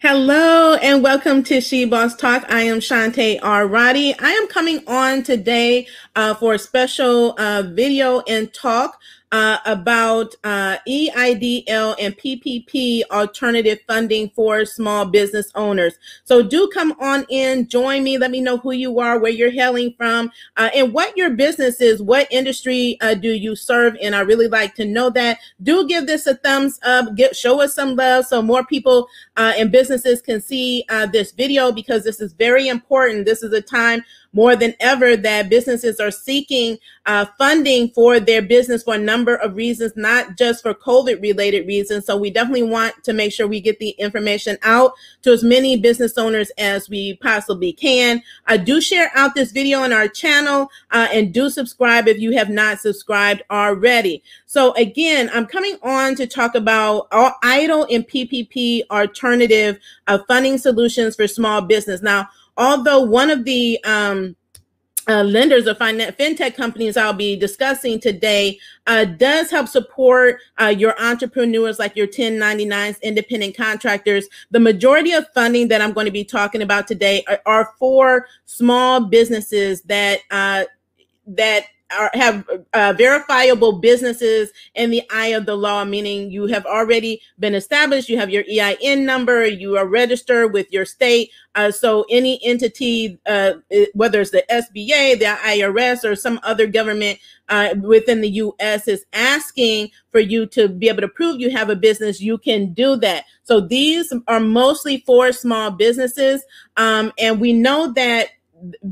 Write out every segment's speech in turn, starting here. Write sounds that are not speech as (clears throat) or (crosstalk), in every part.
Hello and welcome to She Boss Talk. I am Shante R. Roddy. I am coming on today uh, for a special uh, video and talk uh, about uh, EIDL and PPP alternative funding for small business owners. So do come on in, join me. Let me know who you are, where you're hailing from, uh, and what your business is. What industry uh, do you serve in? I really like to know that. Do give this a thumbs up. Get show us some love so more people uh, and businesses can see uh, this video because this is very important. This is a time more than ever that businesses are seeking uh, funding for their business for a number of reasons, not just for COVID related reasons. So we definitely want to make sure we get the information out to as many business owners as we possibly can. Uh, do share out this video on our channel uh, and do subscribe if you have not subscribed already. So again, I'm coming on to talk about EIDL and PPP alternative uh, funding solutions for small business. Now, although one of the um, uh, lenders or fin- fintech companies I'll be discussing today uh, does help support uh, your entrepreneurs like your 1099s, independent contractors. The majority of funding that I'm going to be talking about today are, are for small businesses that uh, that are, have uh, verifiable businesses in the eye of the law, meaning you have already been established, you have your EIN number, you are registered with your state. Uh, so any entity, uh, whether it's the SBA, the IRS, or some other government uh, within the U.S. is asking for you to be able to prove you have a business, you can do that. So these are mostly for small businesses, um, and we know that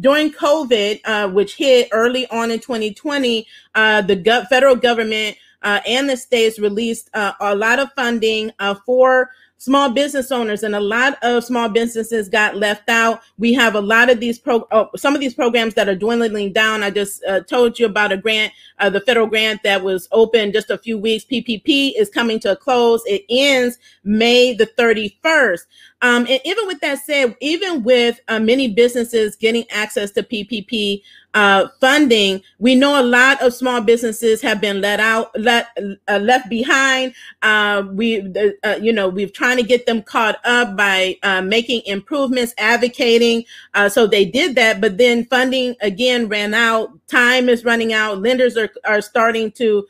during COVID, uh, which hit early on in 2020, uh, the go- federal government uh, and the states released uh, a lot of funding uh, for small business owners and a lot of small businesses got left out. We have a lot of these pro oh, some of these programs that are dwindling down. I just uh, told you about a grant the federal grant that was open just a few weeks. Ppp is coming to a close. It ends may the 31st um, and even with that said even with uh, many businesses getting access to ppp uh, funding, we know a lot of small businesses have been let out, let uh, left behind. Uh, we, uh, you know, we've trying to get them caught up by uh, making improvements, advocating. Uh, so they did that, but then funding again ran out. Time is running out. Lenders are are starting to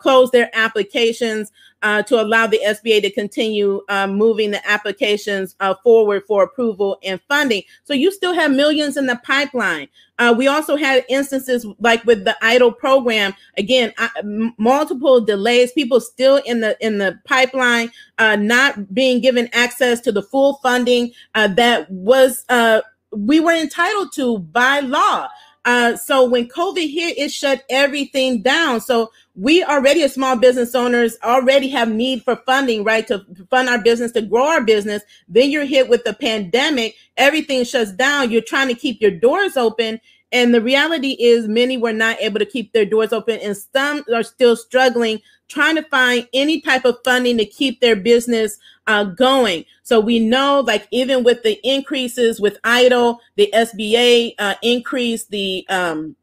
close their applications uh, to allow the SBA to continue uh, moving the applications uh, forward for approval and funding. So you still have millions in the pipeline. Uh, we also had instances like with the EIDL program. Again, multiple delays. People still in the in the pipeline, uh, not being given access to the full funding uh, that was we were entitled to by law. Uh, so when COVID hit, it shut everything down. So we already as small business owners already have need for funding, right? To fund our business, to grow our business. Then you're hit with the pandemic. Everything shuts down. You're trying to keep your doors open. And the reality is many were not able to keep their doors open and some are still struggling trying to find any type of funding to keep their business uh, going. So we know, like even with the increases with EIDL, the SBA uh, increased the um,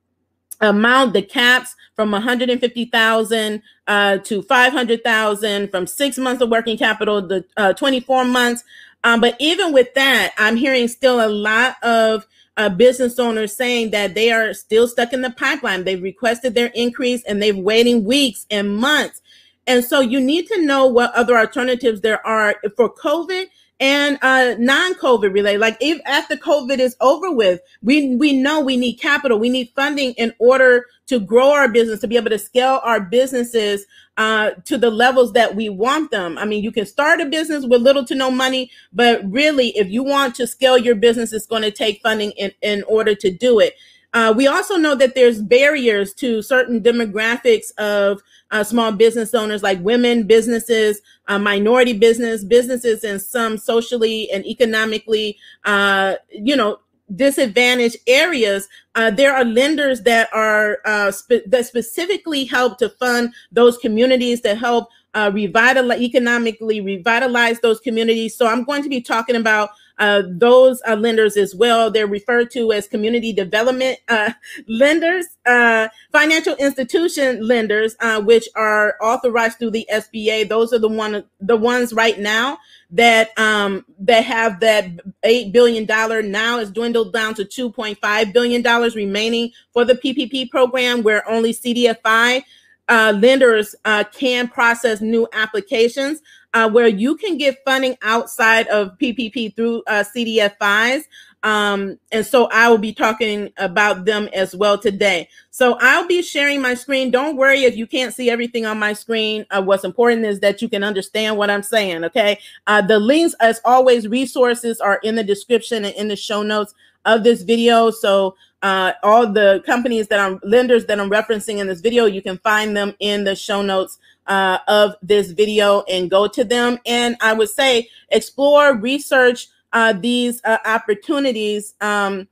amount, the caps from 150,000 uh, to 500,000, from six months of working capital to uh, 24 months. Um, but even with that, I'm hearing still a lot of uh, business owners saying that they are still stuck in the pipeline. They've requested their increase and they've waiting weeks and months. And so you need to know what other alternatives there are for COVID and uh, non-COVID related. Like if after COVID is over with, we we know we need capital, we need funding in order to grow our business, to be able to scale our businesses uh, to the levels that we want them. I mean, you can start a business with little to no money, but really, if you want to scale your business, it's going to take funding in, in order to do it. Uh, we also know that there's barriers to certain demographics of uh, small business owners like women businesses, uh, minority business businesses, and some socially and economically, uh, you know, disadvantaged areas. Uh, there are lenders that are uh, spe- that specifically help to fund those communities that help uh, revitalize, economically revitalize those communities. So I'm going to be talking about uh, those uh, lenders as well. They're referred to as community development uh, (laughs) lenders, uh, financial institution lenders, uh, which are authorized through the SBA. Those are the one the ones right now that um, that have that eight billion dollar now is dwindled down to two point five billion dollars remaining for the PPP program, where only CDFI uh, lenders uh, can process new applications uh, where you can get funding outside of PPP through uh, CDFIs. Um, and so I will be talking about them as well today. So I'll be sharing my screen. Don't worry if you can't see everything on my screen. Uh, what's important is that you can understand what I'm saying. Okay. Uh, the links, as always, resources are in the description and in the show notes of this video. So uh, all the companies that I'm lenders that I'm referencing in this video, you can find them in the show notes uh, of this video and go to them. And I would say explore, research uh, these uh, opportunities um,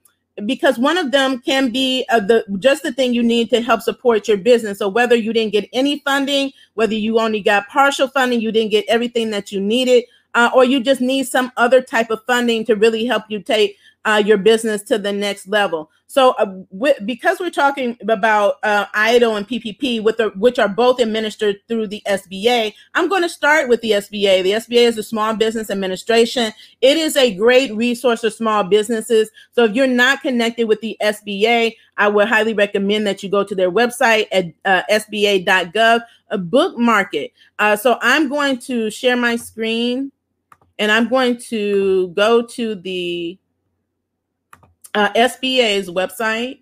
because one of them can be uh, the just the thing you need to help support your business. So whether you didn't get any funding, whether you only got partial funding, you didn't get everything that you needed, uh, or you just need some other type of funding to really help you take uh, your business to the next level. So, uh, because we're talking about uh, EIDL and PPP, with the, which are both administered through the SBA, I'm going to start with the SBA. The SBA is a Small Business Administration. It is a great resource for small businesses. So, if you're not connected with the SBA, I would highly recommend that you go to their website at uh, sba.gov, uh, bookmark it. Uh, so, I'm going to share my screen and I'm going to go to the uh, SBA's website.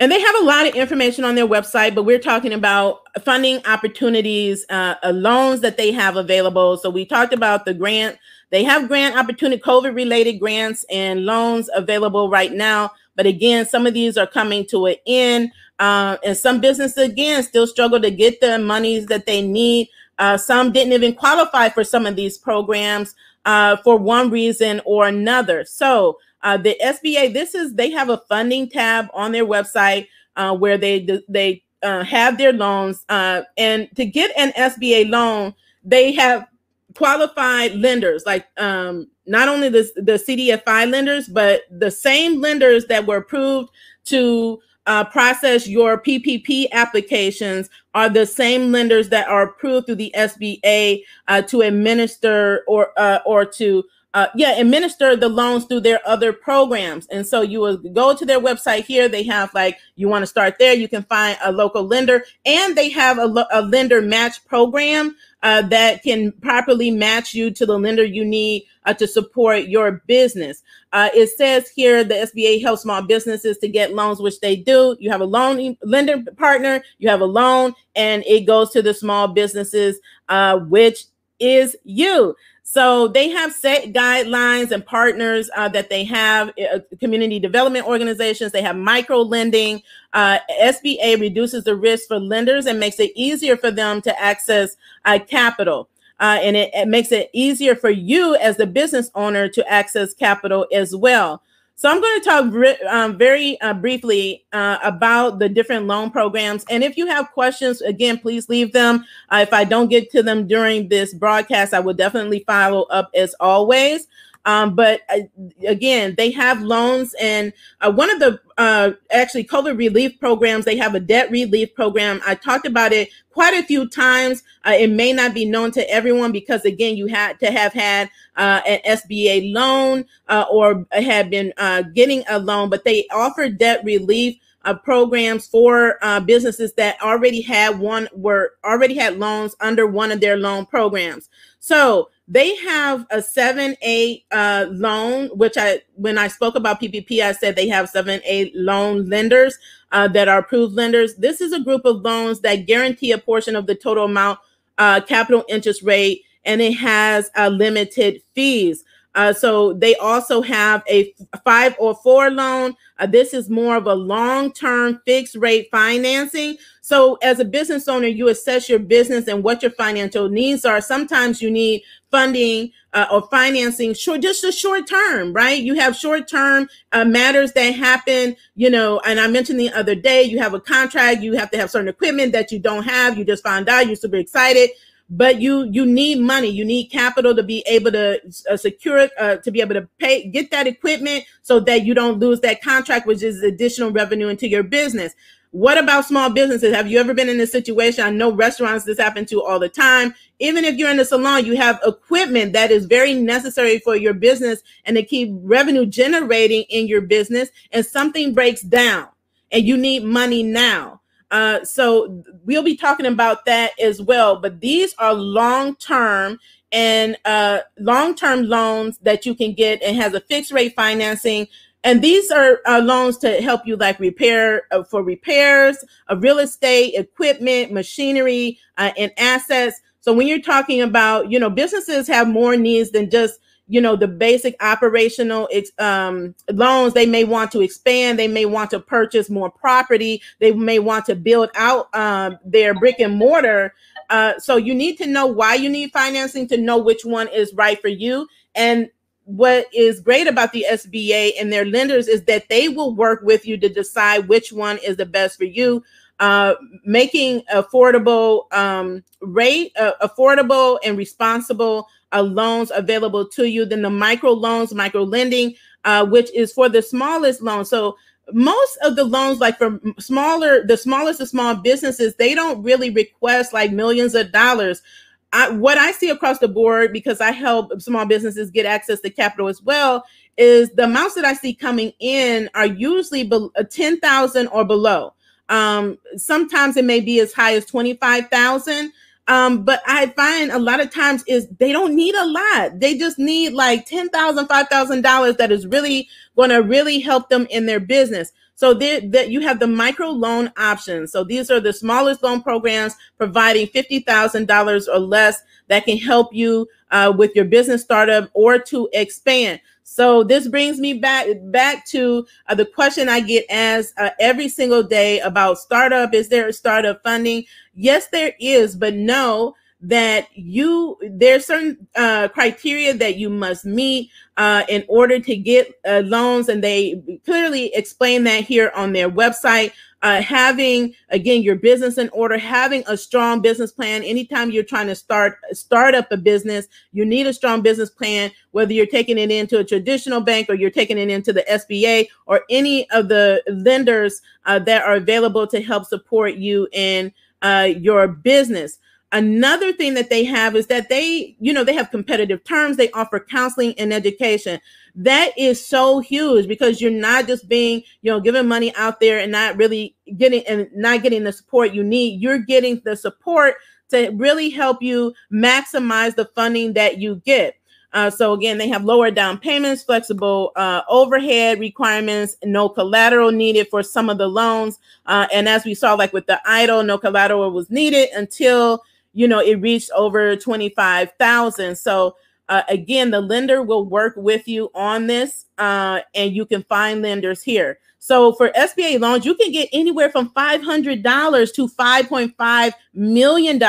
And they have a lot of information on their website, but we're talking about funding opportunities, uh, uh, loans that they have available. So we talked about the grant. They have grant opportunity, COVID related grants and loans available right now. But again, some of these are coming to an end. Uh, and some businesses, again, still struggle to get the monies that they need. Uh, some didn't even qualify for some of these programs uh, for one reason or another. So uh, the SBA, this is they have a funding tab on their website uh, where they they uh, have their loans, uh, and to get an SBA loan, they have qualified lenders like um, not only the the CDFI lenders, but the same lenders that were approved to uh, process your PPP applications are the same lenders that are approved through the SBA uh, to administer or uh, or to uh, yeah administer the loans through their other programs. And so you will go to their website here. They have like you want to start there. You can find a local lender, and they have a, a lender match program uh, that can properly match you to the lender you need uh, to support your business. Uh, it says here the SBA helps small businesses to get loans, which they do. You have a loan lender partner, you have a loan, and it goes to the small businesses, uh, which is you. So they have set guidelines and partners uh, that they have, uh, community development organizations. They have micro lending. Uh, SBA reduces the risk for lenders and makes it easier for them to access uh, capital. Uh, and it, it makes it easier for you as the business owner to access capital as well. So I'm going to talk um, very uh, briefly uh, about the different loan programs. And if you have questions, again, please leave them. Uh, if I don't get to them during this broadcast, I will definitely follow up as always. Um, but uh, again, they have loans, and uh, one of the uh, actually COVID relief programs, they have a debt relief program. I talked about it quite a few times. Uh, it may not be known to everyone because, again, you had to have had uh, an SBA loan uh, or had been getting a loan, but they offer debt relief. Uh, programs for uh, businesses that already had one were already had loans under one of their loan programs. So they have a 7A uh, loan, which I, when I spoke about PPP, I said they have 7A loan lenders uh, that are approved lenders. This is a group of loans that guarantee a portion of the total amount uh, capital interest rate, and it has uh, limited fees. Uh, so they also have a five or four loan. Uh, this is more of a long-term fixed rate financing. So as a business owner, you assess your business and what your financial needs are. Sometimes you need funding uh, or financing short, just a short term, right? You have short term uh, matters that happen, you know, and I mentioned the other day, you have a contract, you have to have certain equipment that you don't have. You just found out you're super excited but you you need money. You need capital to be able to uh, secure uh, to be able to pay get that equipment so that you don't lose that contract which is additional revenue into your business. What about small businesses? Have you ever been in a situation? I know restaurants this happen to all the time. Even if you're in a salon you have equipment that is very necessary for your business and to keep revenue generating in your business and something breaks down and you need money now uh, so we'll be talking about that as well. But these are long term and uh, long term loans that you can get and has a fixed rate financing. And these are uh, loans to help you like repair uh, for repairs of real estate, equipment, machinery, uh, and assets. So when you're talking about, you know, businesses have more needs than just you know the basic operational um, loans they may want to expand they may want to purchase more property they may want to build out um, their brick and mortar. Uh, so you need to know why you need financing to know which one is right for you. And what is great about the SBA and their lenders is that they will work with you to decide which one is the best for you uh, making affordable um, rate, uh, affordable and responsible uh, loans available to you. Then the micro loans, micro lending, uh, which is for the smallest loans. So most of the loans, like for smaller, the smallest of small businesses, they don't really request like millions of dollars. I, what I see across the board, because I help small businesses get access to capital as well, is the amounts that I see coming in are usually be- uh, 10,000 or below. Um, sometimes it may be as high as 25,000. Um, but I find a lot of times is they don't need a lot. They just need like $10,000, $5,000 that is really going to really help them in their business. So that you have the micro loan options. So these are the smallest loan programs providing $50,000 or less that can help you uh, with your business startup or to expand. So this brings me back back to uh, the question I get asked uh, every single day about startup. Is there a startup funding? Yes, there is, but no that you there's certain uh, criteria that you must meet uh, in order to get uh, loans and they clearly explain that here on their website uh, having again your business in order having a strong business plan. Anytime you're trying to start start up a business you need a strong business plan whether you're taking it into a traditional bank or you're taking it into the sba or any of the lenders uh, that are available to help support you in uh, your business Another thing that they have is that they, you know, they have competitive terms. They offer counseling and education. That is so huge because you're not just being, you know, giving money out there and not really getting and not getting the support you need. You're getting the support to really help you maximize the funding that you get. Uh, so again, they have lower down payments, flexible uh, overhead requirements, no collateral needed for some of the loans. Uh, and as we saw, like with the EIDL, no collateral was needed until you know, it reached over 25,000. So uh, again, the lender will work with you on this, uh, and you can find lenders here. So for SBA loans, you can get anywhere from $500 to $5.5 million.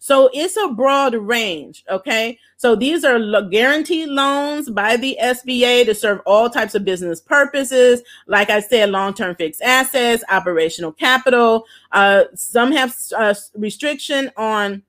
So it's a broad range. Okay. So these are guaranteed loans by the SBA to serve all types of business purposes. Like I said, long-term fixed assets, operational capital. Uh, some have uh, restriction on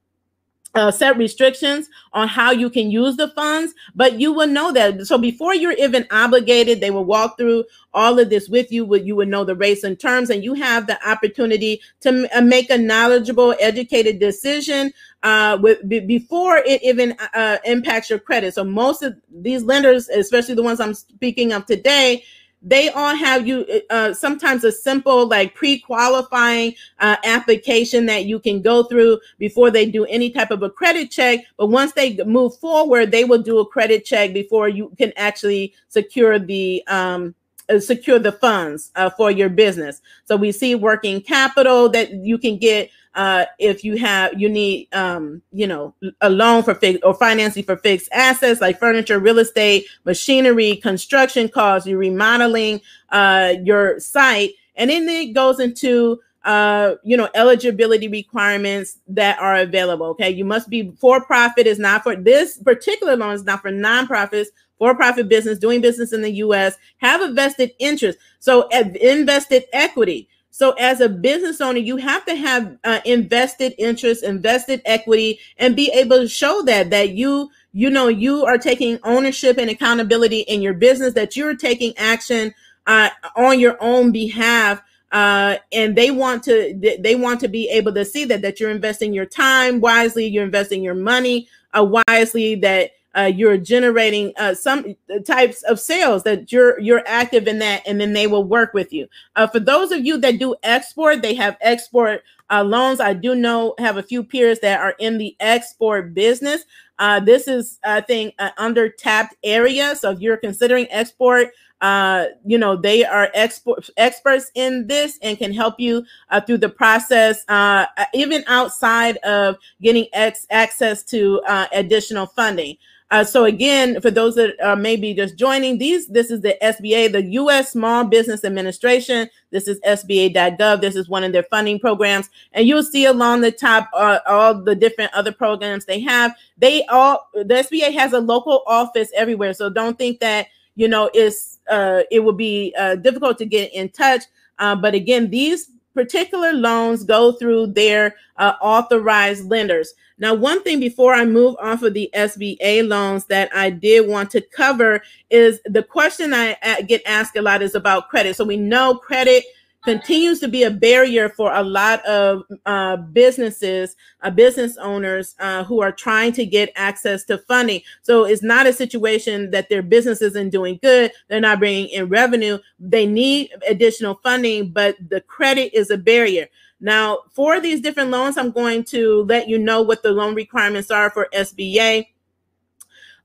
uh, set restrictions on how you can use the funds, but you will know that. So before you're even obligated, they will walk through all of this with you. Would You would know the rates and terms, and you have the opportunity to uh, make a knowledgeable, educated decision uh, with b- before it even uh, impacts your credit. So most of these lenders, especially the ones I'm speaking of today, they all have you uh, sometimes a simple like pre-qualifying uh, application that you can go through before they do any type of a credit check. But once they move forward they will do a credit check before you can actually secure the um, uh, secure the funds uh, for your business. So we see working capital that you can get uh, if you have you need um, you know a loan for fixed or financing for fixed assets like furniture, real estate, machinery, construction costs, you're remodeling uh, your site, and then it goes into uh, you know, eligibility requirements that are available. Okay, you must be for profit is not for this particular loan is not for nonprofits, for profit business doing business in the U.S. Have a vested interest, so invested equity. So, as a business owner, you have to have uh, invested interest, invested equity, and be able to show that that you you know you are taking ownership and accountability in your business, that you're taking action uh, on your own behalf uh, and they want to they want to be able to see that that you're investing your time wisely you're investing your money uh, wisely that uh, you're generating uh, some types of sales that you're you're active in that and then they will work with you. Uh, for those of you that do export they have export uh, loans. I do know have a few peers that are in the export business. Uh, this is i think an under tapped area. So if you're considering export uh, you know, they are export, experts in this and can help you uh, through the process, uh, even outside of getting ex- access to uh, additional funding. Uh, so again, for those that are maybe just joining these, this is the SBA, the U.S. Small Business Administration. This is SBA.gov. This is one of their funding programs, and you'll see along the top uh, all the different other programs they have. They all the SBA has a local office everywhere, so don't think that you know, it's uh, it would be uh, difficult to get in touch. Uh, but again, these particular loans go through their uh, authorized lenders. Now, one thing before I move off of the SBA loans that I did want to cover is the question I get asked a lot is about credit. So we know credit continues to be a barrier for a lot of uh, businesses, uh, business owners uh, who are trying to get access to funding. So it's not a situation that their business isn't doing good, they're not bringing in revenue. They need additional funding, but the credit is a barrier. Now, for these different loans, I'm going to let you know what the loan requirements are for SBA.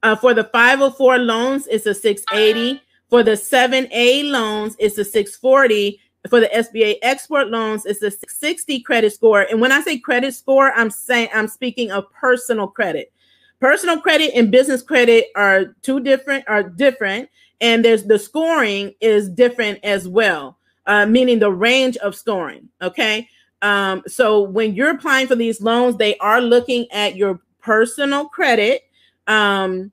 Uh, for the 504 loans, it's a 680. For the 7A loans, it's a 640 for the SBA export loans, it's a 60 credit score. And when I say credit score, I'm saying I'm speaking of personal credit. Personal credit and business credit are two different, are different, and there's the scoring is different as well, uh, meaning the range of scoring. Okay. Um, so when you're applying for these loans, they are looking at your personal credit. Um,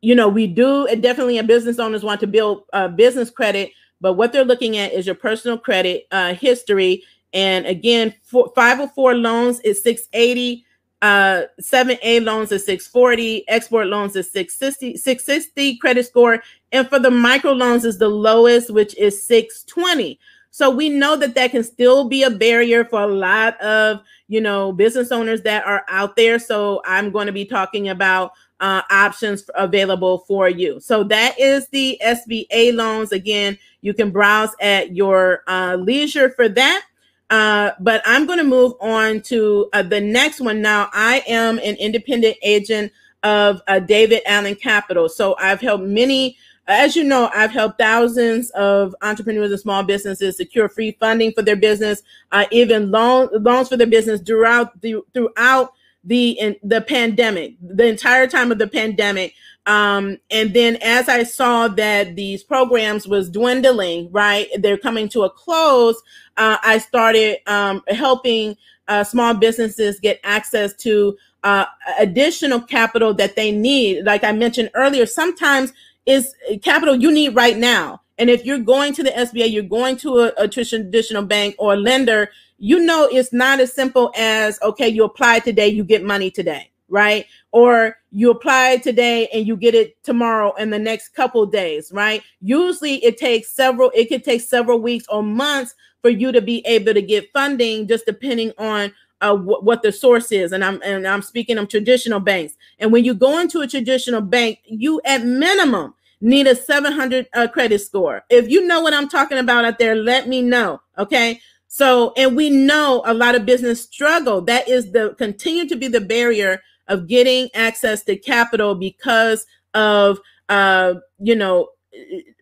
you know, we do definitely, and business owners want to build uh, business credit, but what they're looking at is your personal credit uh, history. And again, for, 504 loans is 680. Uh, 7A loans is 640, export loans is 660, 660 credit score. And for the micro loans is the lowest, which is 620. So we know that that can still be a barrier for a lot of, you know, business owners that are out there. So I'm going to be talking about uh, options available for you. So that is the SBA loans. Again, you can browse at your uh, leisure for that. Uh, but I'm going to move on to uh, the next one. Now, I am an independent agent of uh, David Allen Capital. So I've helped many, as you know, I've helped thousands of entrepreneurs and small businesses secure free funding for their business, uh, even loan, loans for their business throughout the, throughout the in, the pandemic, the entire time of the pandemic. Um, and then as I saw that these programs was dwindling, right, they're coming to a close. Uh, I started um, helping uh, small businesses get access to uh, additional capital that they need. Like I mentioned earlier, sometimes is capital you need right now. And if you're going to the SBA, you're going to a, a traditional bank or lender, you know it's not as simple as okay you apply today you get money today right? Or you apply today and you get it tomorrow in the next couple days right? Usually it takes several it could take several weeks or months for you to be able to get funding just depending on uh, w- what the source is. And i'm and i'm speaking of traditional banks. And when you go into a traditional bank you at minimum need a 700 uh, credit score. If you know what i'm talking about out there let me know okay? So, and we know a lot of business struggle. That is the continue to be the barrier of getting access to capital because of uh, you know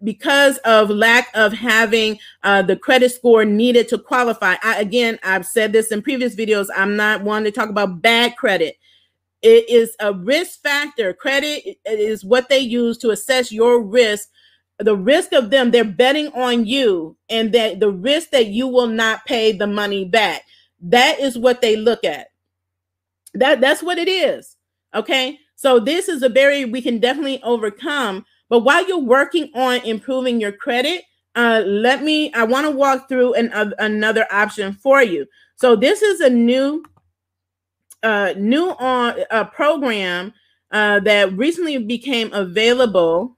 because of lack of having uh, the credit score needed to qualify. I, again, I've said this in previous videos. I'm not one to talk about bad credit. It is a risk factor. Credit is what they use to assess your risk. The risk of them, they're betting on you, and that the risk that you will not pay the money back. That is what they look at. That that's what it is. Okay. So this is a barrier we can definitely overcome. But while you're working on improving your credit, uh, let me, I want to walk through an, uh, another option for you. So this is a new, uh, new on uh, program uh, that recently became available.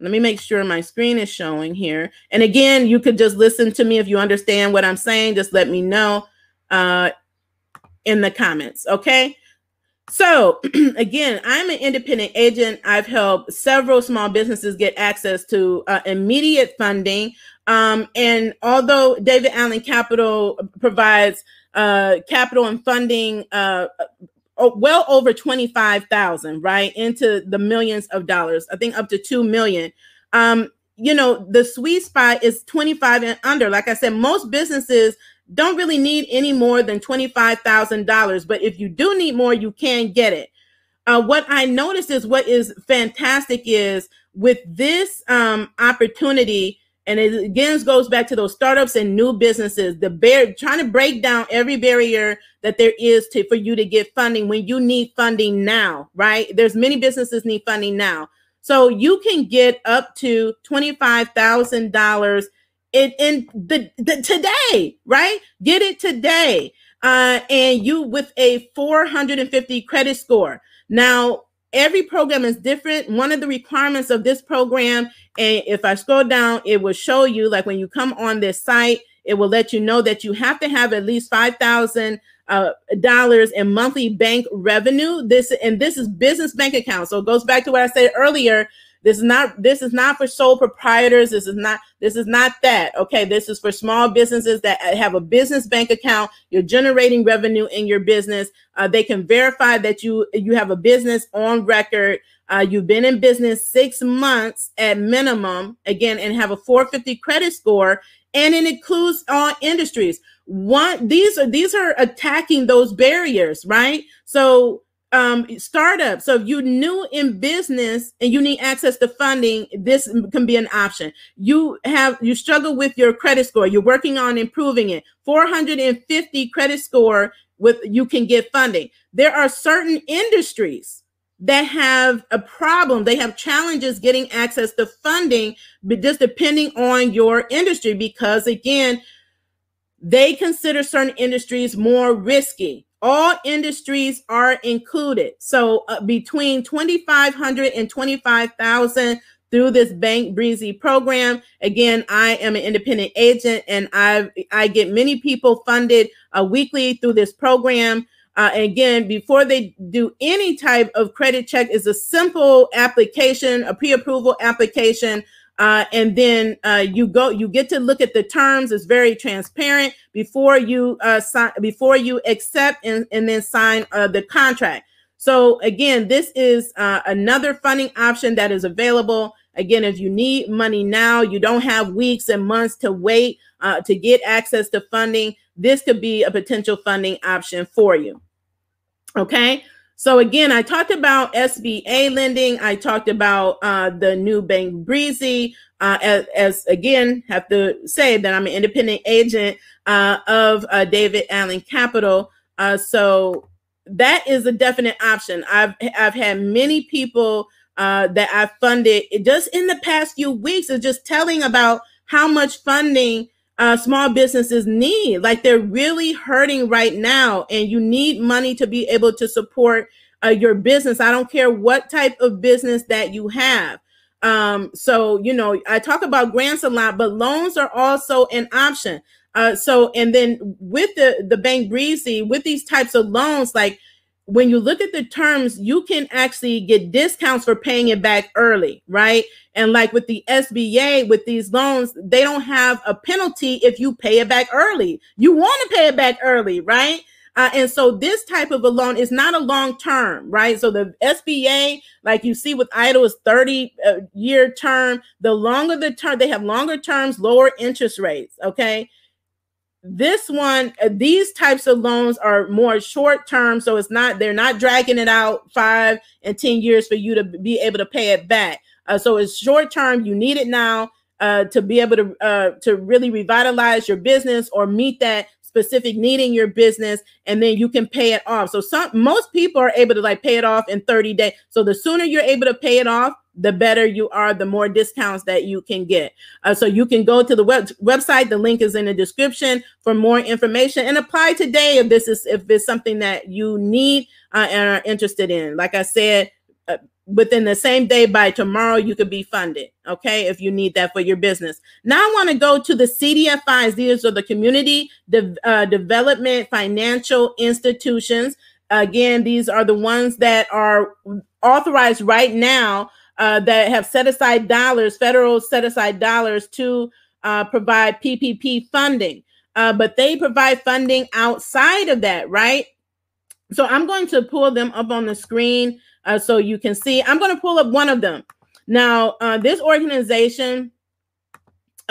Let me make sure my screen is showing here. And again, you could just listen to me if you understand what I'm saying. Just let me know uh, in the comments. Okay. So, (clears throat) again, I'm an independent agent. I've helped several small businesses get access to uh, immediate funding. Um, and although David Allen Capital provides uh, capital and funding uh, well over 25,000, right, into the millions of dollars, I think up to 2 million. Um, you know, the sweet spot is 25 and under. Like I said, most businesses don't really need any more than $25,000. But if you do need more, you can get it. Uh, what I noticed is what is fantastic is with this um, opportunity, and it again goes back to those startups and new businesses, the bear trying to break down every barrier that there is to for you to get funding when you need funding now, right? There's many businesses need funding now. So you can get up to $25,000 in, in the, the today, right? Get it today. Uh, and you with a 450 credit score. Now, every program is different. One of the requirements of this program, and if I scroll down, it will show you like when you come on this site, it will let you know that you have to have at least five thousand uh, dollars in monthly bank revenue. This and this is business bank account. So it goes back to what I said earlier. This is not this is not for sole proprietors. This is not this is not that. Okay, this is for small businesses that have a business bank account. You're generating revenue in your business. Uh, they can verify that you you have a business on record. Uh, you've been in business six months at minimum, again, and have a 450 credit score, and it includes all industries. One, these are these are attacking those barriers, right? So um, startup. So if you're new in business and you need access to funding, this can be an option. You have you struggle with your credit score. You're working on improving it. 450 credit score with you can get funding. There are certain industries that have a problem. They have challenges getting access to funding, but just depending on your industry, because again, they consider certain industries more risky all industries are included. So uh, between 2,500 and 25,000 through this Bank Breezy program. Again, I am an independent agent and I I get many people funded uh, weekly through this program. Uh, again, before they do any type of credit check, is a simple application, a pre-approval application uh, and then uh, you go, you get to look at the terms. It's very transparent before you uh, sign, before you accept and, and then sign uh, the contract. So again, this is uh, another funding option that is available. Again, if you need money now, you don't have weeks and months to wait uh, to get access to funding. This could be a potential funding option for you. Okay. So again, I talked about SBA lending. I talked about uh, the new Bank Breezy. Uh, as, as, again, have to say that I'm an independent agent uh, of uh, David Allen Capital. Uh, so that is a definite option. I've I've had many people uh, that I've funded just in the past few weeks of just telling about how much funding uh, small businesses need. Like they're really hurting right now, and you need money to be able to support uh, your business. I don't care what type of business that you have. Um, so, you know, I talk about grants a lot, but loans are also an option. Uh, so, and then with the, the Bank Breezy, with these types of loans, like when you look at the terms, you can actually get discounts for paying it back early, right? And like with the SBA, with these loans, they don't have a penalty if you pay it back early. You want to pay it back early, right? Uh, and so this type of a loan is not a long term, right? So the SBA, like you see with EIDL, is 30 uh, year term. The longer the term, they have longer terms, lower interest rates. Okay this one uh, these types of loans are more short term so it's not they're not dragging it out five and ten years for you to be able to pay it back. Uh, so it's short term you need it now uh, to be able to uh, to really revitalize your business or meet that specific need in your business and then you can pay it off. So some most people are able to like pay it off in 30 days so the sooner you're able to pay it off the better you are, the more discounts that you can get. Uh, so you can go to the web- website. The link is in the description for more information and apply today if this is if it's something that you need uh, and are interested in. Like I said, uh, within the same day by tomorrow you could be funded. Okay, if you need that for your business. Now I want to go to the CDFIs. These are the community de- uh, development financial institutions. Again, these are the ones that are authorized right now uh, that have set aside dollars, federal set aside dollars to uh, provide PPP funding. Uh, but they provide funding outside of that, right? So I'm going to pull them up on the screen uh, so you can see. I'm going to pull up one of them. Now, uh, this organization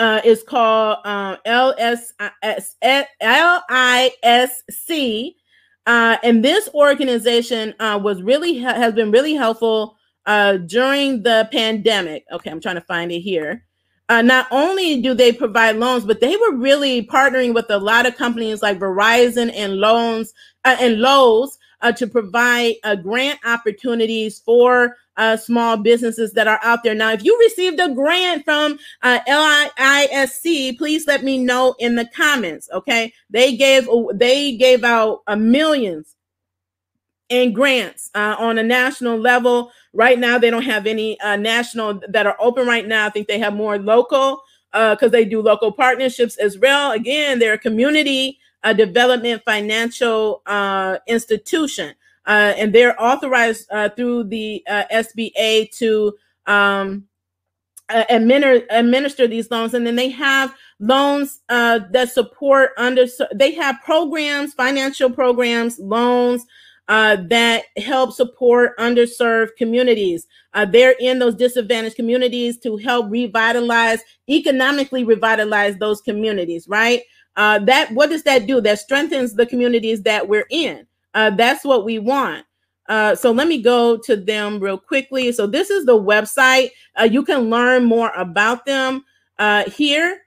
uh, is called uh, and this organization was really has been really helpful uh, during the pandemic. Okay, I'm trying to find it here. Uh, not only do they provide loans, but they were really partnering with a lot of companies like Verizon and loans uh, and Lowe's uh, to provide uh, grant opportunities for uh, small businesses that are out there. Now, if you received a grant from uh, LISC, please let me know in the comments. Okay, they gave they gave out millions in grants uh, on a national level. Right now, they don't have any uh, national that are open right now. I think they have more local because uh, they do local partnerships as well. Again, they're a community uh, development financial uh, institution, uh, and they're authorized through the SBA to um, administer, administer these loans. And then they have loans that support under. They have programs, financial programs, loans uh, that help support underserved communities. Uh, they're in those disadvantaged communities to help revitalize, economically revitalize those communities, right? Uh, that what does that do? That strengthens the communities that we're in. Uh, that's what we want. Uh, so let me go to them real quickly. So this is the website. Uh, you can learn more about them here.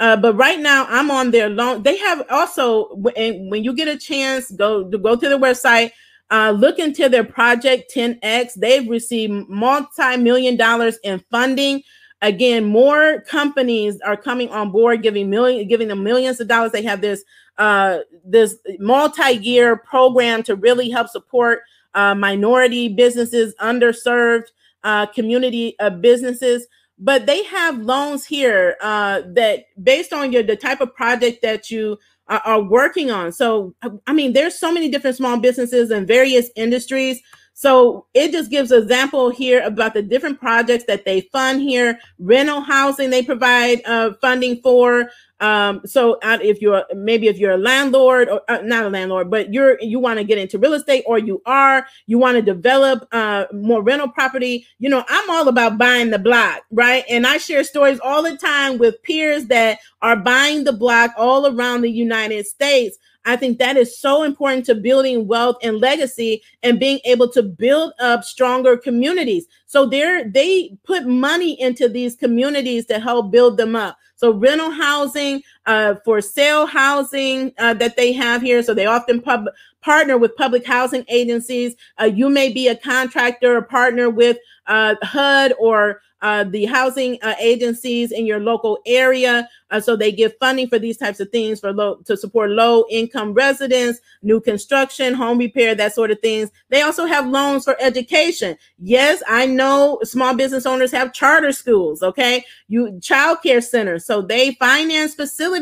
Uh, but right now, I'm on their loan. They have also, when, when you get a chance, go go to the website. Uh, look into their project 10x. They've received multi-million dollars in funding. Again, more companies are coming on board, giving million, giving them millions of dollars. They have this uh, this multi-year program to really help support uh, minority businesses, underserved uh, community businesses but they have loans here uh, that based on your the type of project that you are, are working on. So I mean, there's so many different small businesses in various industries. So it just gives example here about the different projects that they fund here. Rental housing they provide uh, funding for. Um, so if you're maybe if you're a landlord or uh, not a landlord, but you're you want to get into real estate or you are you want to develop uh, more rental property. You know, I'm all about buying the block, right? And I share stories all the time with peers that are buying the block all around the United States. I think that is so important to building wealth and legacy and being able to build up stronger communities. So they they put money into these communities to help build them up. So rental housing, uh, for sale housing uh, that they have here. So they often pub- partner with public housing agencies. Uh, you may be a contractor or partner with uh, HUD or uh, the housing agencies in your local area. So they give funding for these types of things for low to support low income residents, new construction, home repair, that sort of things. They also have loans for education. Yes, I know small business owners have charter schools. Okay, you childcare centers. So they finance facilities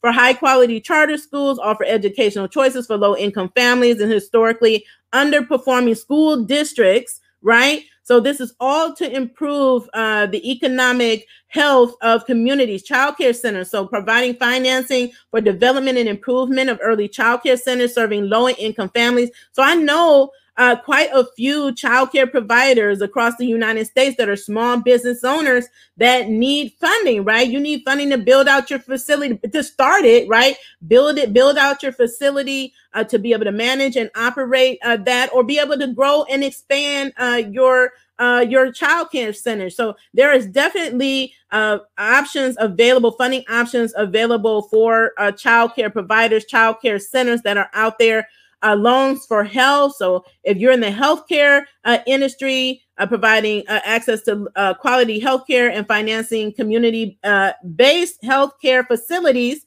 for high quality charter schools, offer educational choices for low income families and historically underperforming school districts. Right So this is all to improve uh, the economic health of communities, childcare centers. So providing financing for development and improvement of early childcare centers serving low income families. So I know uh, quite a few childcare providers across the United States that are small business owners that need funding, right? You need funding to build out your facility to start it, right? Build it, build out your facility uh, to be able to manage and operate uh, that, or be able to grow and expand uh, your uh, your child care center. So there is definitely uh, options available, funding options available for uh, child care providers, child care centers that are out there uh, loans for health. So if you're in the healthcare uh, industry, uh, providing uh, access to uh, quality healthcare and financing community-based uh, healthcare facilities.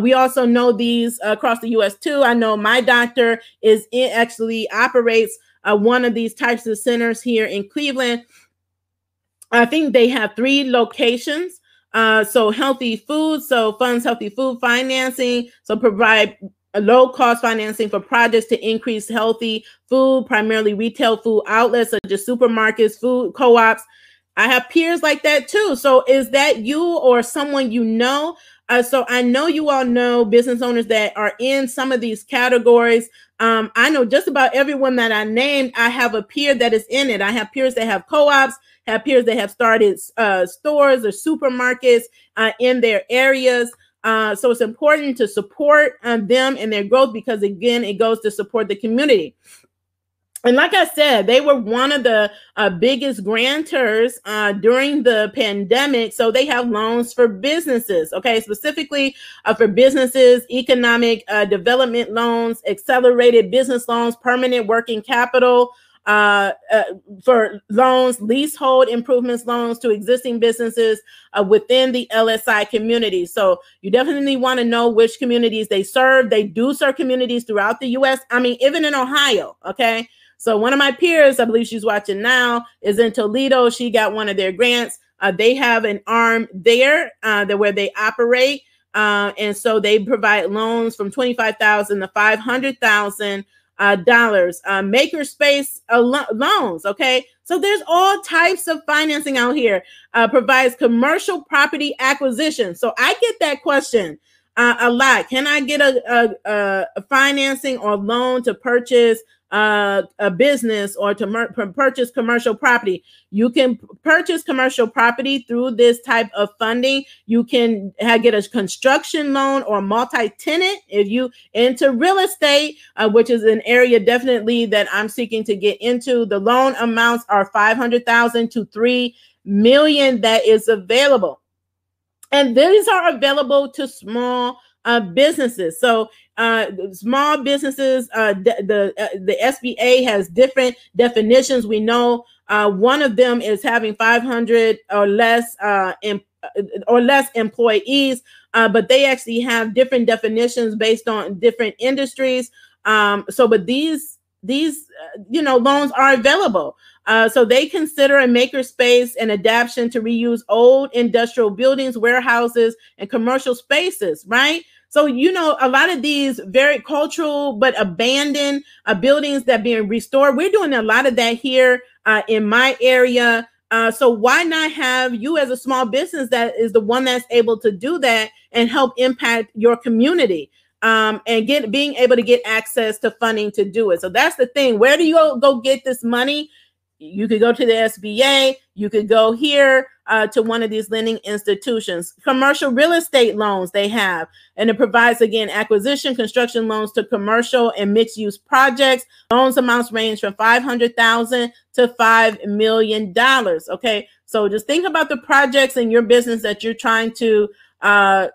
we also know these across the U.S. too. I know my doctor is in, actually operates one of these types of centers here in Cleveland. I think they have three locations. Uh, so healthy food, so funds healthy food financing, so provide low cost financing for projects to increase healthy food, primarily retail food outlets such as supermarkets, food co-ops. I have peers like that too. So is that you or someone you know? Uh, so I know you all know business owners that are in some of these categories. Um, I know just about everyone that I named. I have a peer that is in it. I have peers that have co-ops, have peers that have started uh, stores or supermarkets uh, in their areas. Uh, so it's important to support um, them and their growth because, again, it goes to support the community. And like I said, they were one of the uh, biggest grantors uh, during the pandemic. So they have loans for businesses, okay, specifically uh, for businesses, economic uh, development loans, accelerated business loans, permanent working capital, uh, uh, for loans, leasehold improvements loans to existing businesses uh, within the LSI community. So you definitely want to know which communities they serve. They do serve communities throughout the U.S. I mean, even in Ohio. Okay. So one of my peers, I believe she's watching now, is in Toledo. She got one of their grants. Uh, they have an arm there uh, that where they operate. Uh, and so they provide loans from 25,000 to 500,000 uh, dollars, uh, makerspace uh, lo- loans. Okay, so there's all types of financing out here. Uh, provides commercial property acquisition. So I get that question uh, a lot. Can I get a, a, a financing or loan to purchase uh, a business or to mer- purchase commercial property. You can purchase commercial property through this type of funding. You can get a construction loan or multi-tenant if you into real estate, uh, which is an area definitely that I'm seeking to get into. The loan amounts are 500,000 to 3 million that is available. And these are available to small uh, businesses. So uh, small businesses, uh, the uh, the SBA has different definitions. We know uh, one of them is having 500 or less uh, em- or less employees, uh, but they actually have different definitions based on different industries. Um, so, but these these uh, you know loans are available uh, so they consider a makerspace an adaptation to reuse old industrial buildings warehouses and commercial spaces right so you know a lot of these very cultural but abandoned uh, buildings that being restored we're doing a lot of that here uh, in my area uh, so why not have you as a small business that is the one that's able to do that and help impact your community um, and get being able to get access to funding to do it. So that's the thing. Where do you go get this money? You could go to the SBA. You could go here uh, to one of these lending institutions. Commercial real estate loans they have, and it provides again acquisition, construction loans to commercial and mixed use projects. Loans amounts range from five hundred thousand to five million dollars. Okay, so just think about the projects in your business that you're trying to uh,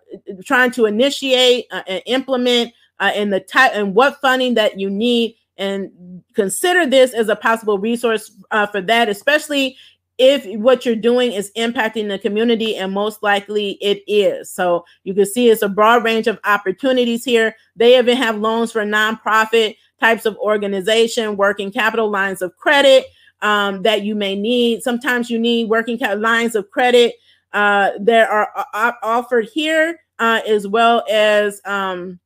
trying to initiate uh, and implement uh, and the type and what funding that you need and consider this as a possible resource uh, for that especially if what you're doing is impacting the community and most likely it is. So you can see it's a broad range of opportunities here. They even have loans for nonprofit types of organization working capital lines of credit um, that you may need. Sometimes you need working lines of credit uh, that are uh, offered here, uh, as well as um,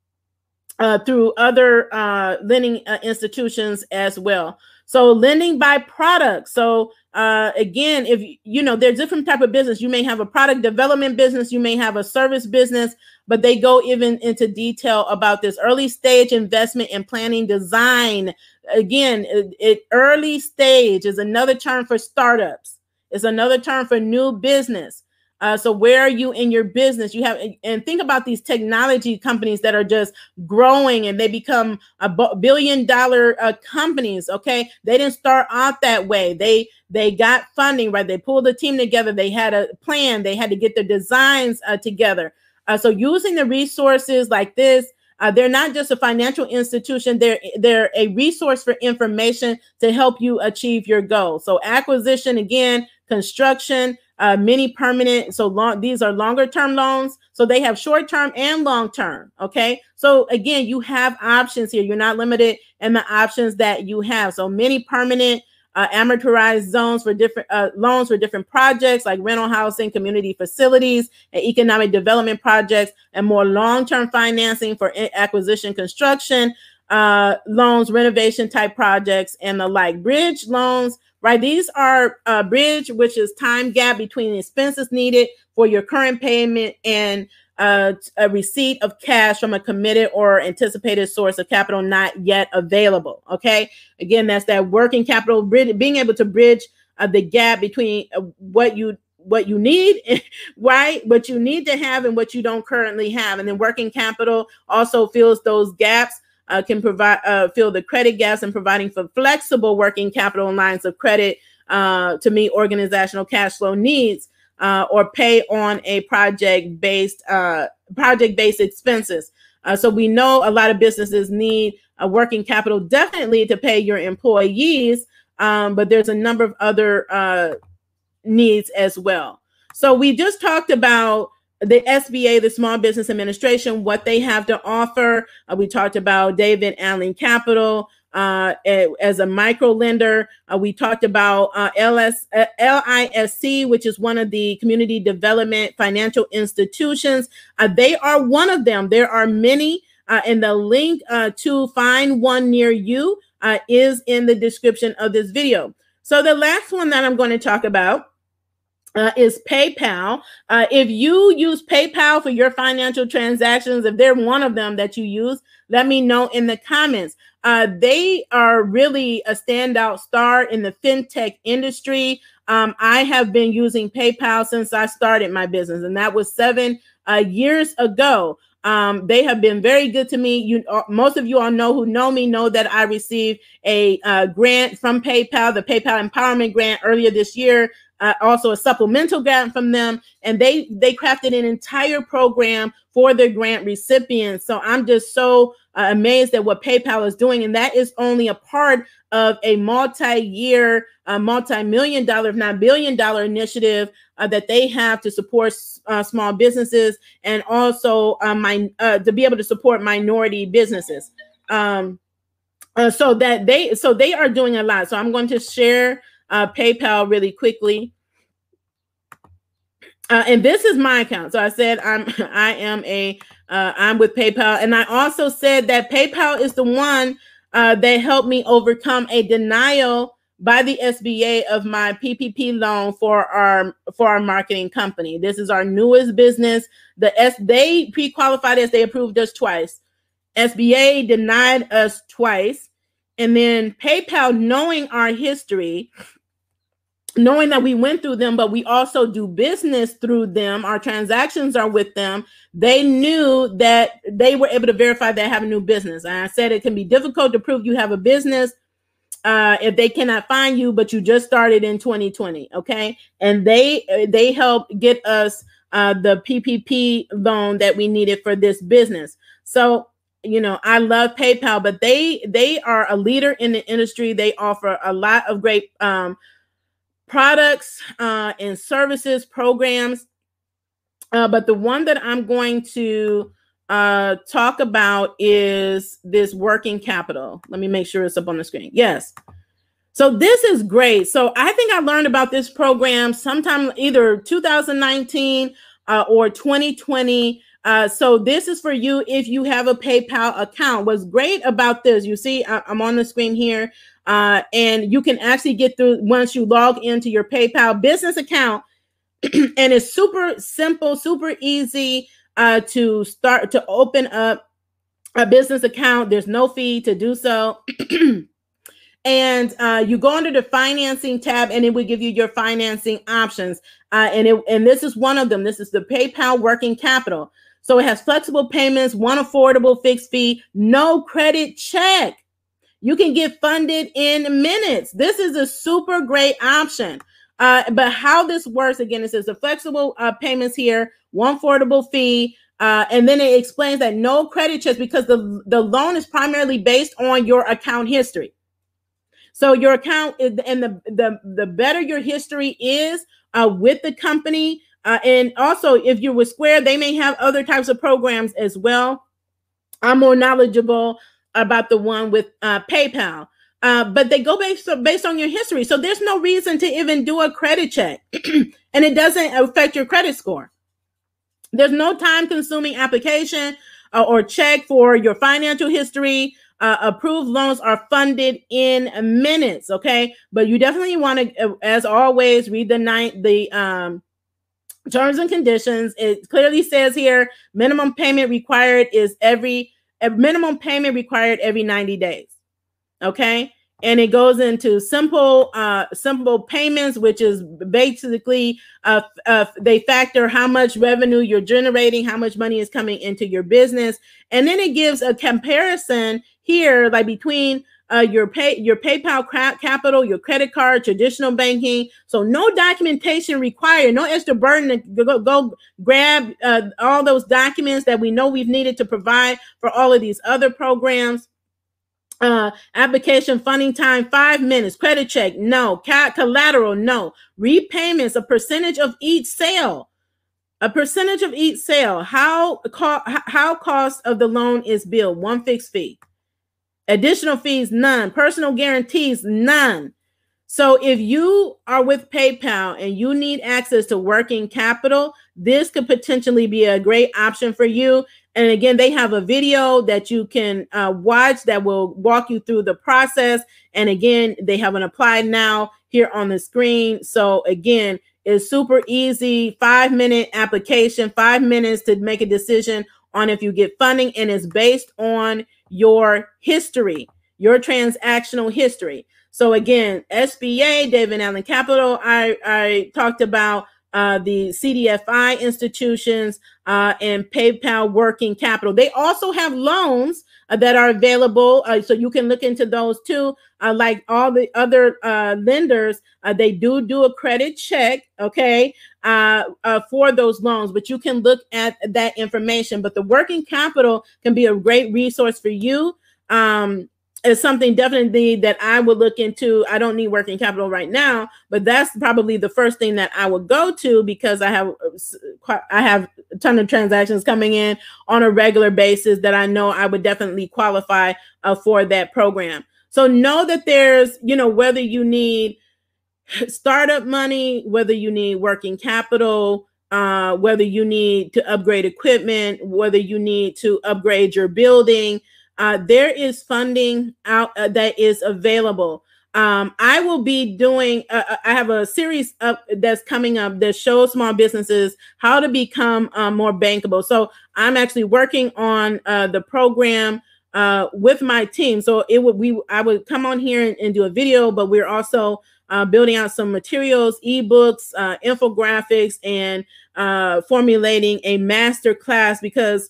uh, through other uh, lending uh, institutions as well. So lending by product. So uh, again, if you know there's different type of business, you may have a product development business, you may have a service business, but they go even into detail about this early stage investment and planning design. Again, it, it early stage is another term for startups. It's another term for new business. Uh, so where are you in your business? You have and think about these technology companies that are just growing and they become a billion dollar uh, companies. Okay, they didn't start out that way. They they got funding right. They pulled a team together. They had a plan. They had to get their designs uh, together. Uh, so using the resources like this uh, they're not just a financial institution; they're they're a resource for information to help you achieve your goal. So acquisition again, construction, uh, mini-permanent. So long, these are longer term loans. So they have short term and long term. Okay. So again, you have options here. You're not limited in the options that you have. So mini-permanent uh, amortized zones for different uh, loans for different projects like rental housing, community facilities, and economic development projects, and more long-term financing for acquisition, construction uh, loans, renovation type projects, and the like. Bridge loans, right? These are uh, bridge, which is time gap between expenses needed for your current payment and uh, a receipt of cash from a committed or anticipated source of capital not yet available. Okay. Again, that's that working capital, bridge, being able to bridge uh, the gap between uh, what you what you need, (laughs) right? What you need to have and what you don't currently have. And then working capital also fills those gaps, uh, can provide uh, fill the credit gaps and providing for flexible working capital lines of credit uh, to meet organizational cash flow needs uh, or pay on a project based uh, project based expenses. Uh, so we know a lot of businesses need a working capital definitely to pay your employees, um, but there's a number of other needs as well. So we just talked about the SBA, the Small Business Administration, what they have to offer. Uh, we talked about David Allen Capital uh, as a micro lender. Uh, we talked about uh, LS, uh, LISC, which is one of the community development financial institutions. Uh, they are one of them. There are many, and the link to find one near you is in the description of this video. So the last one that I'm going to talk about uh, is PayPal. Uh, if you use PayPal for your financial transactions, if they're one of them that you use, let me know in the comments. Uh, they are really a standout star in the fintech industry. Um, I have been using PayPal since I started my business, and that was seven uh, years ago. Um, they have been very good to me. You, uh, most of you all know who know me know that I received a uh, grant from PayPal, the PayPal Empowerment Grant, earlier this year uh, also a supplemental grant from them and they they crafted an entire program for their grant recipients. So i'm just so uh, amazed at what paypal is doing and that is only a part of a multi-year uh, multi-million dollar if not billion dollar initiative uh, that they have to support uh, small businesses and also uh, my, to be able to support minority businesses. Um, so that they so they are doing a lot. So i'm going to share uh, PayPal really quickly. Uh, and this is my account. So I said I'm (laughs) I am a uh, I'm with PayPal, and I also said that PayPal is the one uh, that helped me overcome a denial by the SBA of my PPP loan for our for our marketing company. This is our newest business. The S they pre-qualified us, they approved us twice. SBA denied us twice. And then PayPal, knowing our history, knowing that we went through them, but we also do business through them, our transactions are with them, they knew that they were able to verify they have a new business. And I said it can be difficult to prove you have a business uh, if they cannot find you, but you just started in 2020. Okay. And they they helped get us uh, the PPP loan that we needed for this business. So you know i love paypal but they they are a leader in the industry they offer a lot of great um, products uh, and services programs. Uh, but the one that I'm going to uh, talk about is this working capital. Let me make sure it's up on the screen. Yes. So this is great. So I think I learned about this program sometime either 2019 uh, or 2020. Uh, so this is for you if you have a PayPal account. What's great about this, you see, I, I'm on the screen here. Uh, and you can actually get through once you log into your PayPal business account. (clears throat) and it's super simple, super easy uh, to start to open up a business account. There's no fee to do so. (clears throat) and uh, you go under the financing tab and it will give you your financing options uh, and it and this is one of them this is the paypal working capital so it has flexible payments one affordable fixed fee no credit check you can get funded in minutes this is a super great option uh, but how this works again it says the flexible uh, payments here one affordable fee uh, and then it explains that no credit checks because the, the loan is primarily based on your account history so your account is, and the, the, the better your history is uh, with the company. Uh, and also if you're with Square, they may have other types of programs as well. I'm more knowledgeable about the one with uh, PayPal. Uh, but they go based, based on your history. So there's no reason to even do a credit check (clears throat) and it doesn't affect your credit score. There's no time consuming application uh, or check for your financial history uh, approved loans are funded in minutes. Okay, but you definitely want to, uh, as always, read the night the um, terms and conditions. It clearly says here minimum payment required is every a minimum payment required every 90 days. Okay and it goes into simple uh, simple payments which is basically uh, uh, they factor how much revenue you're generating how much money is coming into your business and then it gives a comparison here like between uh, your pay your PayPal capital, your credit card, traditional banking. So no documentation required, no extra burden to go, go grab uh, all those documents that we know we've needed to provide for all of these other programs. Uh, application funding time five minutes credit check no. Collateral no. Repayments a percentage of each sale. A percentage of each sale. How co- how cost of the loan is billed? One fixed fee additional fees none personal guarantees none so if you are with PayPal and you need access to working capital, this could potentially be a great option for you. And again, they have a video that you can uh, watch that will walk you through the process. And again, they have an apply now here on the screen. So again, it's super easy, five minute application, five minutes to make a decision on if you get funding, and it's based on your history, your transactional history. So again, SBA, David Allen Capital, I, I talked about uh, the CDFI institutions uh, and PayPal Working Capital. They also have loans that are available, uh, so you can look into those too. Uh, like all the other uh, lenders, they do do a credit check, okay, for those loans. But you can look at that information. But the working capital can be a great resource for you. Um, is something definitely that I would look into. I don't need working capital right now, but that's probably the first thing that I would go to because I have I have a ton of transactions coming in on a regular basis that I know I would definitely qualify uh, for that program. So know that there's, you know, whether you need startup money, whether you need working capital, uh, whether you need to upgrade equipment, whether you need to upgrade your building, uh, there is funding out uh, that is available. Um, I will be doing. Uh, uh, I have a series up that's coming up that shows small businesses how to become uh, more bankable. So I'm actually working on uh, the program uh, with my team. So it would we I would come on here and, and do a video, but we're also uh, building out some materials, ebooks, uh, infographics, and uh, formulating a master class because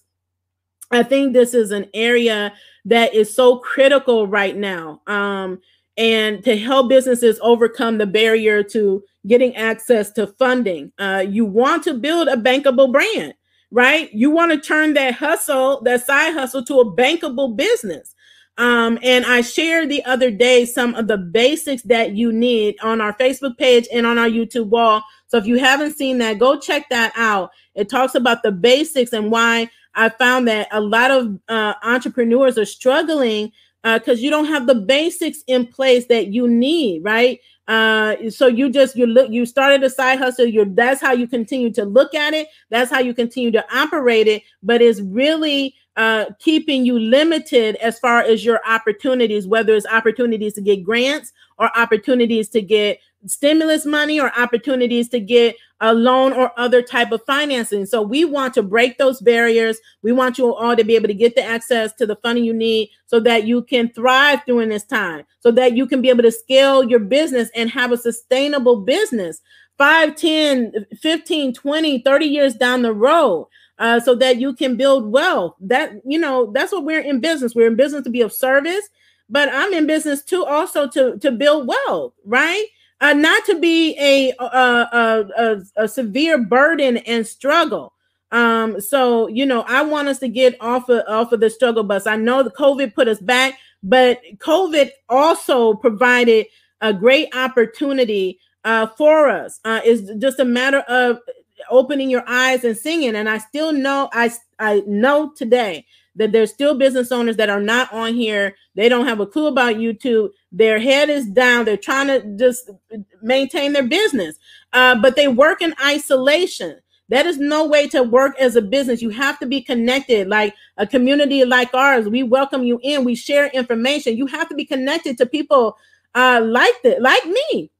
I think this is an area that is so critical right now. Um, and to help businesses overcome the barrier to getting access to funding. Uh, you want to build a bankable brand, right? You want to turn that hustle, that side hustle, to a bankable business. Um, and I shared the other day some of the basics that you need on our Facebook page and on our YouTube wall. So if you haven't seen that, go check that out. It talks about the basics and why I found that a lot of uh, entrepreneurs are struggling because uh, you don't have the basics in place that you need, right? Uh, so you just you look you started a side hustle. You're that's how you continue to look at it. That's how you continue to operate it. But it's really uh, keeping you limited as far as your opportunities, whether it's opportunities to get grants or opportunities to get stimulus money or opportunities to get a loan or other type of financing. So we want to break those barriers. We want you all to be able to get the access to the funding you need so that you can thrive during this time, so that you can be able to scale your business and have a sustainable business 5, 10, 15, 20, 30 years down the road. Uh, so that you can build wealth. That you know, that's what we're in business. We're in business to be of service, but I'm in business too, also to to build wealth, right? Uh, not to be a, a, a, a, severe burden and struggle. Um, so you know, I want us to get off of off of the struggle bus. I know the COVID put us back, but COVID also provided a great opportunity uh, for us. Uh, it's just a matter of opening your eyes and singing. And I still know I I know today that there's still business owners that are not on here. They don't have a clue about YouTube. Their head is down. They're trying to just maintain their business, uh, but they work in isolation. That is no way to work as a business. You have to be connected, like a community like ours. We welcome you in. We share information. You have to be connected to people uh, like that, like me,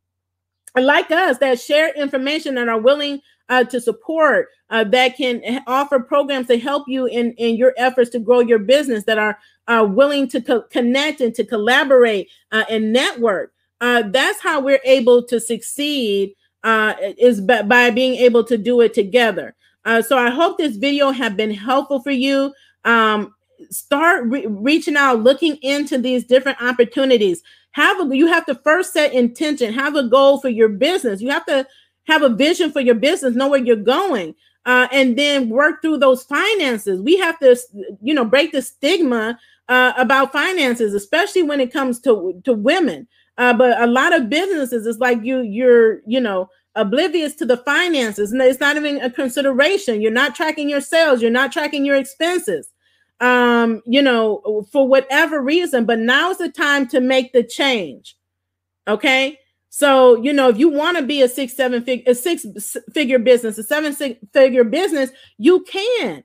like us, that share information and are willing uh, to support uh, that can offer programs to help you in, in your efforts to grow your business that are uh, willing to co- connect and to collaborate uh, and network. Uh, that's how we're able to succeed uh, is by, by, being able to do it together. so I hope this video have been helpful for you. Um, start re- reaching out, looking into these different opportunities. Have a, you have to first set intention, have a goal for your business. You have to have a vision for your business, know where you're going, uh, and then work through those finances. We have to, you know, break the stigma uh, about finances, especially when it comes to to women. Uh, but a lot of businesses, it's like you you're you know oblivious to the finances, and it's not even a consideration. You're not tracking your sales. You're not tracking your expenses. Um, you know, for whatever reason. But now's the time to make the change. Okay so, you know, if you want to be a six, seven figure, a six figure business, a seven figure business, you can.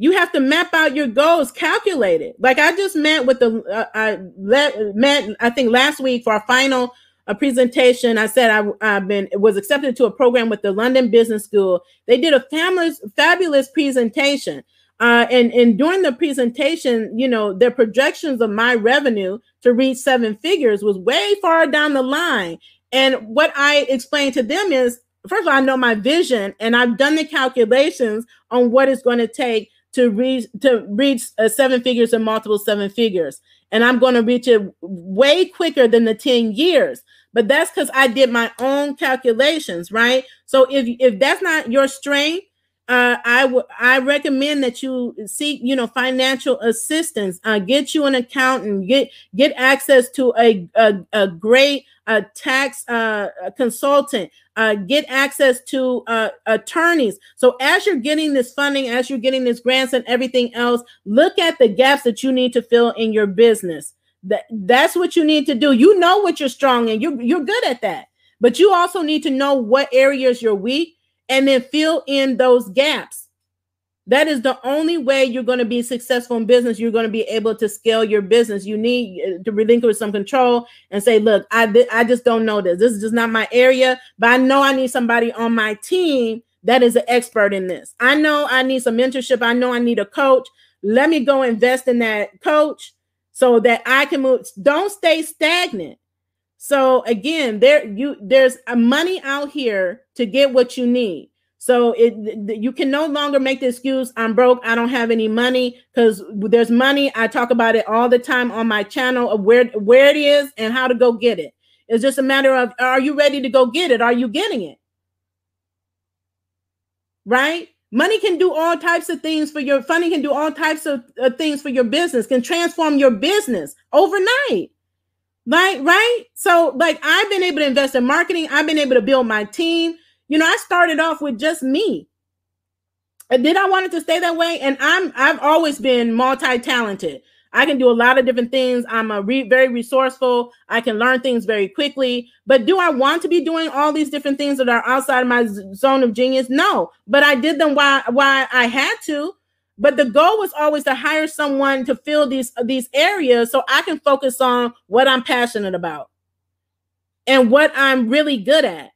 You have to map out your goals, calculate it. Like I just met with the, uh, I let, met, I think last week for our final uh, presentation. I said I, I've been was accepted to a program with the London Business School. They did a fabulous, fabulous presentation. Uh, and, and during the presentation, you know, their projections of my revenue to reach seven figures was way far down the line. And what I explained to them is, first of all, I know my vision and I've done the calculations on what it's going to take to reach to reach uh, seven figures and multiple seven figures. And I'm going to reach it way quicker than the 10 years. But that's because I did my own calculations, right? So if if that's not your strength, uh, I would I recommend that you seek you know financial assistance. Uh, get you an accountant. Get get access to a a, a great uh, tax uh, consultant. Uh, get access to attorneys. So as you're getting this funding, as you're getting this grants and everything else, look at the gaps that you need to fill in your business. That that's what you need to do. You know what you're strong in. You you're good at that. But you also need to know what areas you're weak and then fill in those gaps. That is the only way you're going to be successful in business. You're going to be able to scale your business. You need uh, to relinquish some control and say, look, I, I just don't know this. This is just not my area, but I know I need somebody on my team that is an expert in this. I know I need some mentorship. I know I need a coach. Let me go invest in that coach so that I can move. Don't stay stagnant. So again, there you there's money out here to get what you need. So it you can no longer make the excuse I'm broke, I don't have any money because there's money. I talk about it all the time on my channel of where where it is and how to go get it. It's just a matter of are you ready to go get it? Are you getting it? Right? Money can do all types of things for your money can do all types of uh, things for your business, can transform your business overnight. Right, right. So, like, I've been able to invest in marketing. I've been able to build my team. You know, I started off with just me. Did I want it to stay that way? And I'm I've always been multi-talented. I can do a lot of different things. I'm a re- very resourceful. I can learn things very quickly. But do I want to be doing all these different things that are outside of my zone of genius? No. But I did them why why I had to. But the goal was always to hire someone to fill these these areas so I can focus on what I'm passionate about and what I'm really good at.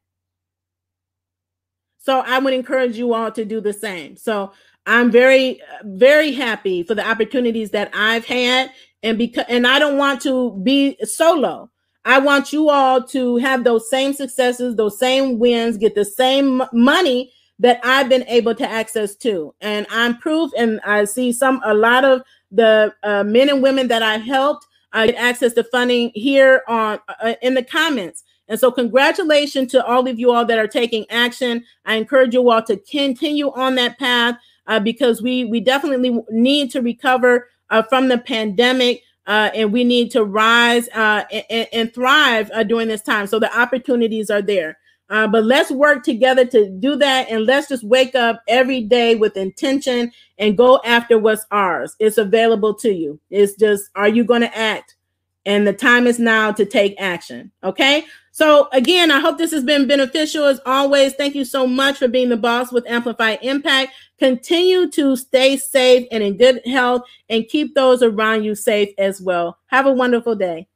So I would encourage you all to do the same. So I'm very, very happy for the opportunities that I've had, and because and I don't want to be solo. I want you all to have those same successes, those same wins, get the same money that I've been able to access to. And I'm proof, and I see some a lot of the uh, men and women that I've helped uh, get access to funding here on uh, in the comments. And so, congratulations to all of you all that are taking action. I encourage you all to continue on that path uh, because we we definitely need to recover uh, from the pandemic. Uh, and we need to rise uh, and, and, thrive uh, during this time. So the opportunities are there. Uh, but let's work together to do that. And let's just wake up every day with intention and go after what's ours. It's available to you. It's just, are you going to act? And the time is now to take action. Okay. So again, I hope this has been beneficial as always. Thank you so much for being the boss with Amplify Impact. Continue to stay safe and in good health and keep those around you safe as well. Have a wonderful day.